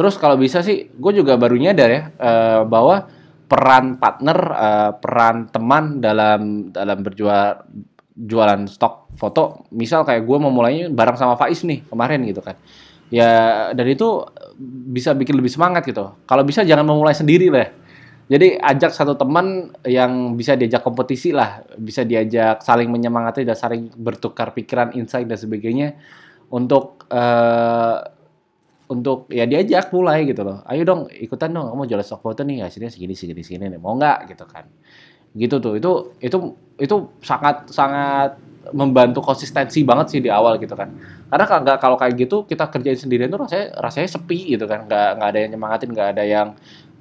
Terus kalau bisa sih, gue juga baru nyadar ya uh, bahwa peran partner, uh, peran teman dalam dalam berjual jualan stok foto, misal kayak gue mau mulainya bareng sama Faiz nih kemarin gitu kan. Ya dan itu bisa bikin lebih semangat gitu. Kalau bisa jangan memulai sendiri lah jadi ajak satu teman yang bisa diajak kompetisi lah, bisa diajak saling menyemangati dan saling bertukar pikiran, insight dan sebagainya untuk uh, untuk ya diajak mulai gitu loh. Ayo dong ikutan dong, kamu jual stok foto nih hasilnya segini segini segini nih, mau nggak gitu kan? Gitu tuh, itu itu itu sangat sangat membantu konsistensi banget sih di awal gitu kan. Karena nggak kalau kayak gitu kita kerjain sendirian tuh rasanya rasanya sepi gitu kan, nggak nggak ada yang nyemangatin, nggak ada yang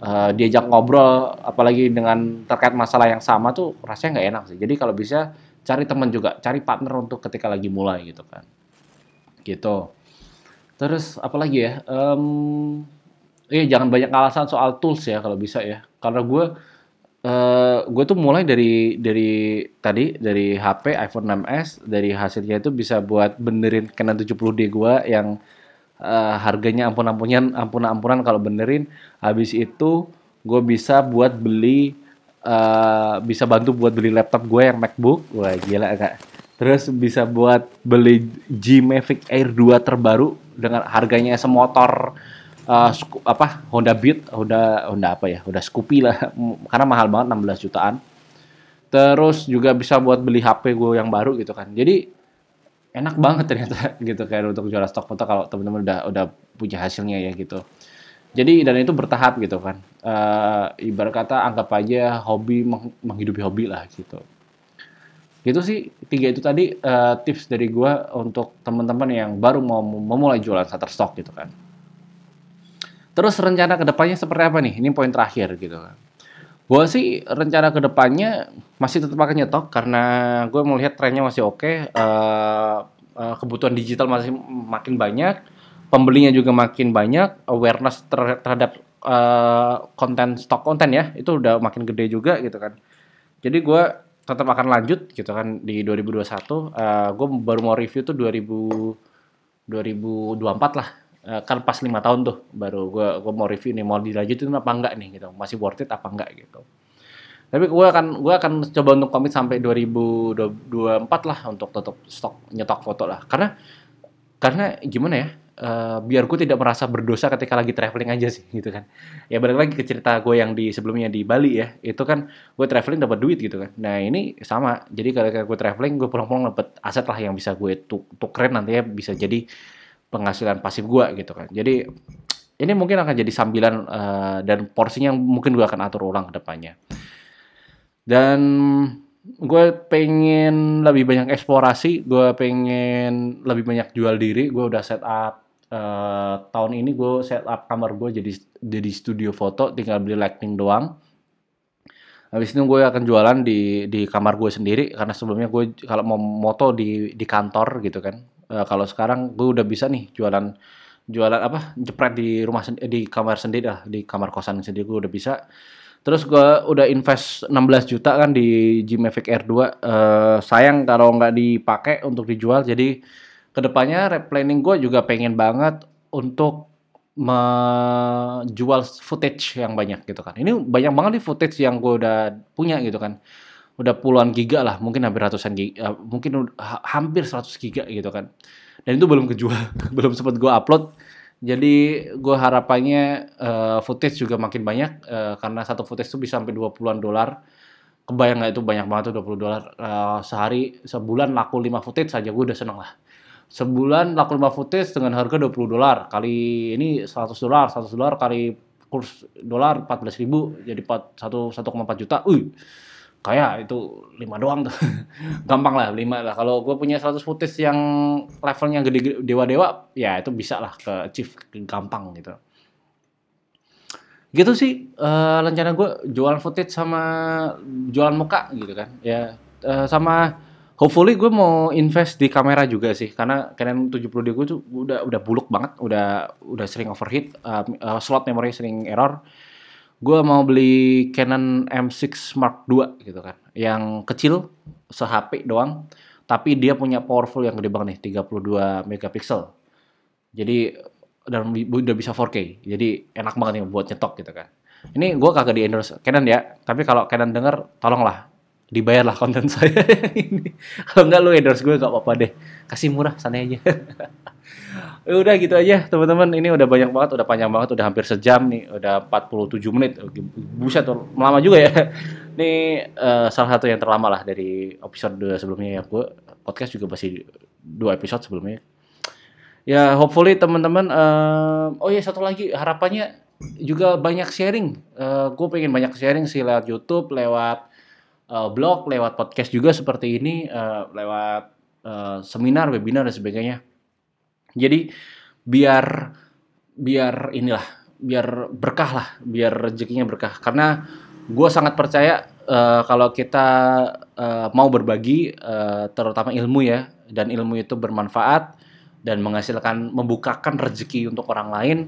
uh, diajak ngobrol apalagi dengan terkait masalah yang sama tuh rasanya nggak enak sih. Jadi kalau bisa cari teman juga, cari partner untuk ketika lagi mulai gitu kan. Gitu. Terus apalagi ya? Um, eh jangan banyak alasan soal tools ya kalau bisa ya. Karena gue uh, gue tuh mulai dari dari tadi dari HP iPhone 6s dari hasilnya itu bisa buat benerin Canon 70D gue yang uh, harganya ampun-ampunan ampun-ampunan kalau benerin habis itu gue bisa buat beli uh, bisa bantu buat beli laptop gue yang MacBook wah gila kak terus bisa buat beli G Mavic Air 2 terbaru dengan harganya semotor uh, apa Honda Beat Honda Honda apa ya Honda Scoopy lah karena mahal banget 16 jutaan terus juga bisa buat beli HP gue yang baru gitu kan jadi enak banget ternyata gitu kan untuk jual stok foto kalau teman-teman udah udah punya hasilnya ya gitu. Jadi dan itu bertahap gitu kan. Uh, ibarat kata anggap aja hobi meng menghidupi hobi lah gitu. Gitu sih tiga itu tadi uh, tips dari gue untuk teman-teman yang baru mau memulai jualan Shutterstock gitu kan. Terus rencana ke depannya seperti apa nih? Ini poin terakhir gitu kan. Gue sih rencana ke depannya masih tetap akan nyetok karena gue melihat trennya masih oke. Okay. Uh, eh, uh, eh, kebutuhan digital masih makin banyak, pembelinya juga makin banyak, awareness ter terhadap eh, konten stok konten ya itu udah makin gede juga gitu kan jadi gue tetap akan lanjut gitu kan di 2021 eh gue baru mau review tuh 2000 2024 lah. Eh, kan pas lima tahun tuh baru gue gue mau review nih mau dilanjutin apa enggak nih gitu. Masih worth it apa enggak gitu. Tapi gue akan gue akan coba untuk komit sampai 2024 lah untuk tutup stok nyetok foto lah. Karena karena gimana ya eh, biar gue tidak merasa berdosa ketika lagi traveling aja sih gitu kan. Ya balik lagi ke cerita gue yang di sebelumnya di Bali ya. Itu kan gue traveling dapat duit gitu kan. Nah ini sama. Jadi kalau gue traveling gue pulang-pulang dapat aset lah yang bisa gue tuk tukerin nantinya bisa jadi penghasilan pasif gue gitu kan. Jadi ini mungkin akan jadi sambilan eh, dan porsinya mungkin gue akan atur ulang ke depannya. Dan gue pengen lebih banyak eksplorasi gue pengen lebih banyak jual diri gue udah set up eh, tahun ini gue set up kamar gue jadi jadi studio foto tinggal beli lighting doang. Habis itu gue akan jualan di di kamar gue sendiri karena sebelumnya gue kalau mau moto di di kantor gitu kan. Eh, kalau sekarang gue udah bisa nih jualan jualan apa jepret di rumah di kamar sendiri lah di kamar kosan sendiri gue udah bisa. Terus gue udah invest 16 juta kan di G Mavic Air 2 Eh, sayang kalau nggak dipakai untuk dijual jadi ke depannya replanning gue juga pengen banget untuk menjual footage yang banyak gitu kan ini banyak banget nih footage yang gue udah punya gitu kan udah puluhan giga lah, mungkin hampir ratusan giga, mungkin ud- ha- hampir 100 giga gitu kan. Dan itu belum kejual, belum sempat gue upload. Jadi gue harapannya eh, footage juga makin banyak eh, karena satu footage itu bisa sampai 20-an dolar. Kebayang nggak itu banyak banget tuh 20 dolar Eh, sehari, sebulan laku 5 footage saja gue udah seneng lah. Sebulan laku 5 footage dengan harga 20 dolar. Kali ini 100 dolar, 100 dolar kali kurs dolar 14.000 ribu jadi 4, 1, 1,4 juta. Wih, kayak itu lima doang tuh gampang lah lima lah kalau gue punya 100 footage yang levelnya gede dewa dewa ya itu bisa lah ke achieve gampang gitu gitu sih eh, rencana gue jualan footage sama jualan muka gitu kan ya eh, sama hopefully gue mau invest di kamera juga sih karena Canon 70D gue tuh udah udah buluk banget udah udah sering overheat eh, eh, slot memori sering error. Gue mau beli Canon M6 Mark II gitu kan yang kecil se HP doang tapi dia punya powerful yang gede banget nih 32 megapiksel. Jadi dan udah bisa 4K jadi enak banget nih buat nyetok gitu kan. Ini gue kagak di endorse Canon ya tapi kalau Canon denger tolonglah dibayarlah konten saya ini. Kalau enggak lu endorse gue gak apa-apa deh. Kasih murah santai aja. Udah gitu aja teman-teman. Ini udah banyak banget udah panjang banget udah hampir sejam nih udah 47 menit. Buset lama juga ya. Ini eh, salah satu yang terlama lah dari episode sebelumnya ya. Gue podcast juga masih dua episode sebelumnya. Ya hopefully teman-teman eh, oh ya satu lagi. Harapannya juga banyak sharing. Gue pengen banyak sharing sih lewat YouTube lewat eh, blog lewat podcast juga seperti ini eh, lewat eh, seminar webinar dan sebagainya. Jadi biar biar inilah biar berkah lah biar rezekinya berkah. Karena gue sangat percaya eh, kalau kita eh, mau berbagi eh, terutama ilmu ya dan ilmu itu bermanfaat dan menghasilkan membukakan rezeki untuk orang lain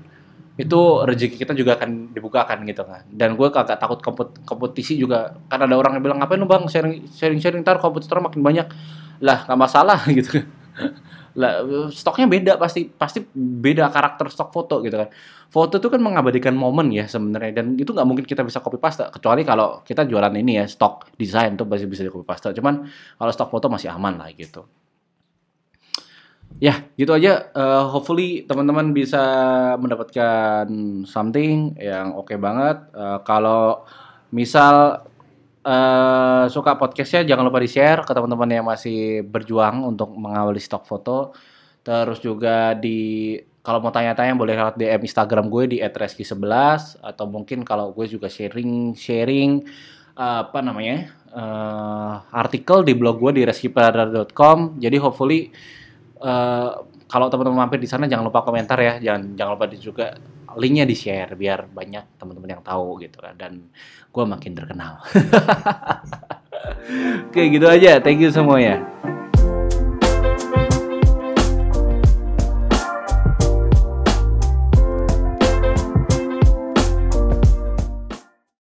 itu rezeki kita juga akan dibukakan gitu kan. Dan gue kagak takut kompet- kompetisi juga. Kan ada orang yang bilang ngapain lu bang? Sharing sharing sharing ntar kompetitor makin banyak. Lah nggak masalah gitu kan. Lah stoknya beda pasti pasti beda karakter stok foto gitu kan. Foto itu kan mengabadikan momen ya sebenarnya. Dan itu nggak mungkin kita bisa copy paste. Kecuali kalau kita jualan ini ya stok desain tuh masih bisa di copy paste. Cuman kalau stok foto masih aman lah gitu ya gitu aja. Eh, hopefully teman-teman bisa mendapatkan something yang oke banget. Eh, kalau misal eh suka podcastnya jangan lupa di share ke teman-teman yang masih berjuang untuk mengawali stok foto. Terus juga di kalau mau tanya-tanya boleh lewat DM Instagram gue di @reski11 atau mungkin kalau gue juga sharing sharing eh, apa namanya eh, artikel di blog gue di reskipadar.com jadi hopefully eh, kalau teman-teman mampir di sana jangan lupa komentar ya. Jangan jangan lupa juga linknya di share biar banyak teman-teman yang tahu gitu kan. Dan gue makin terkenal. Oke gitu aja. Thank you semuanya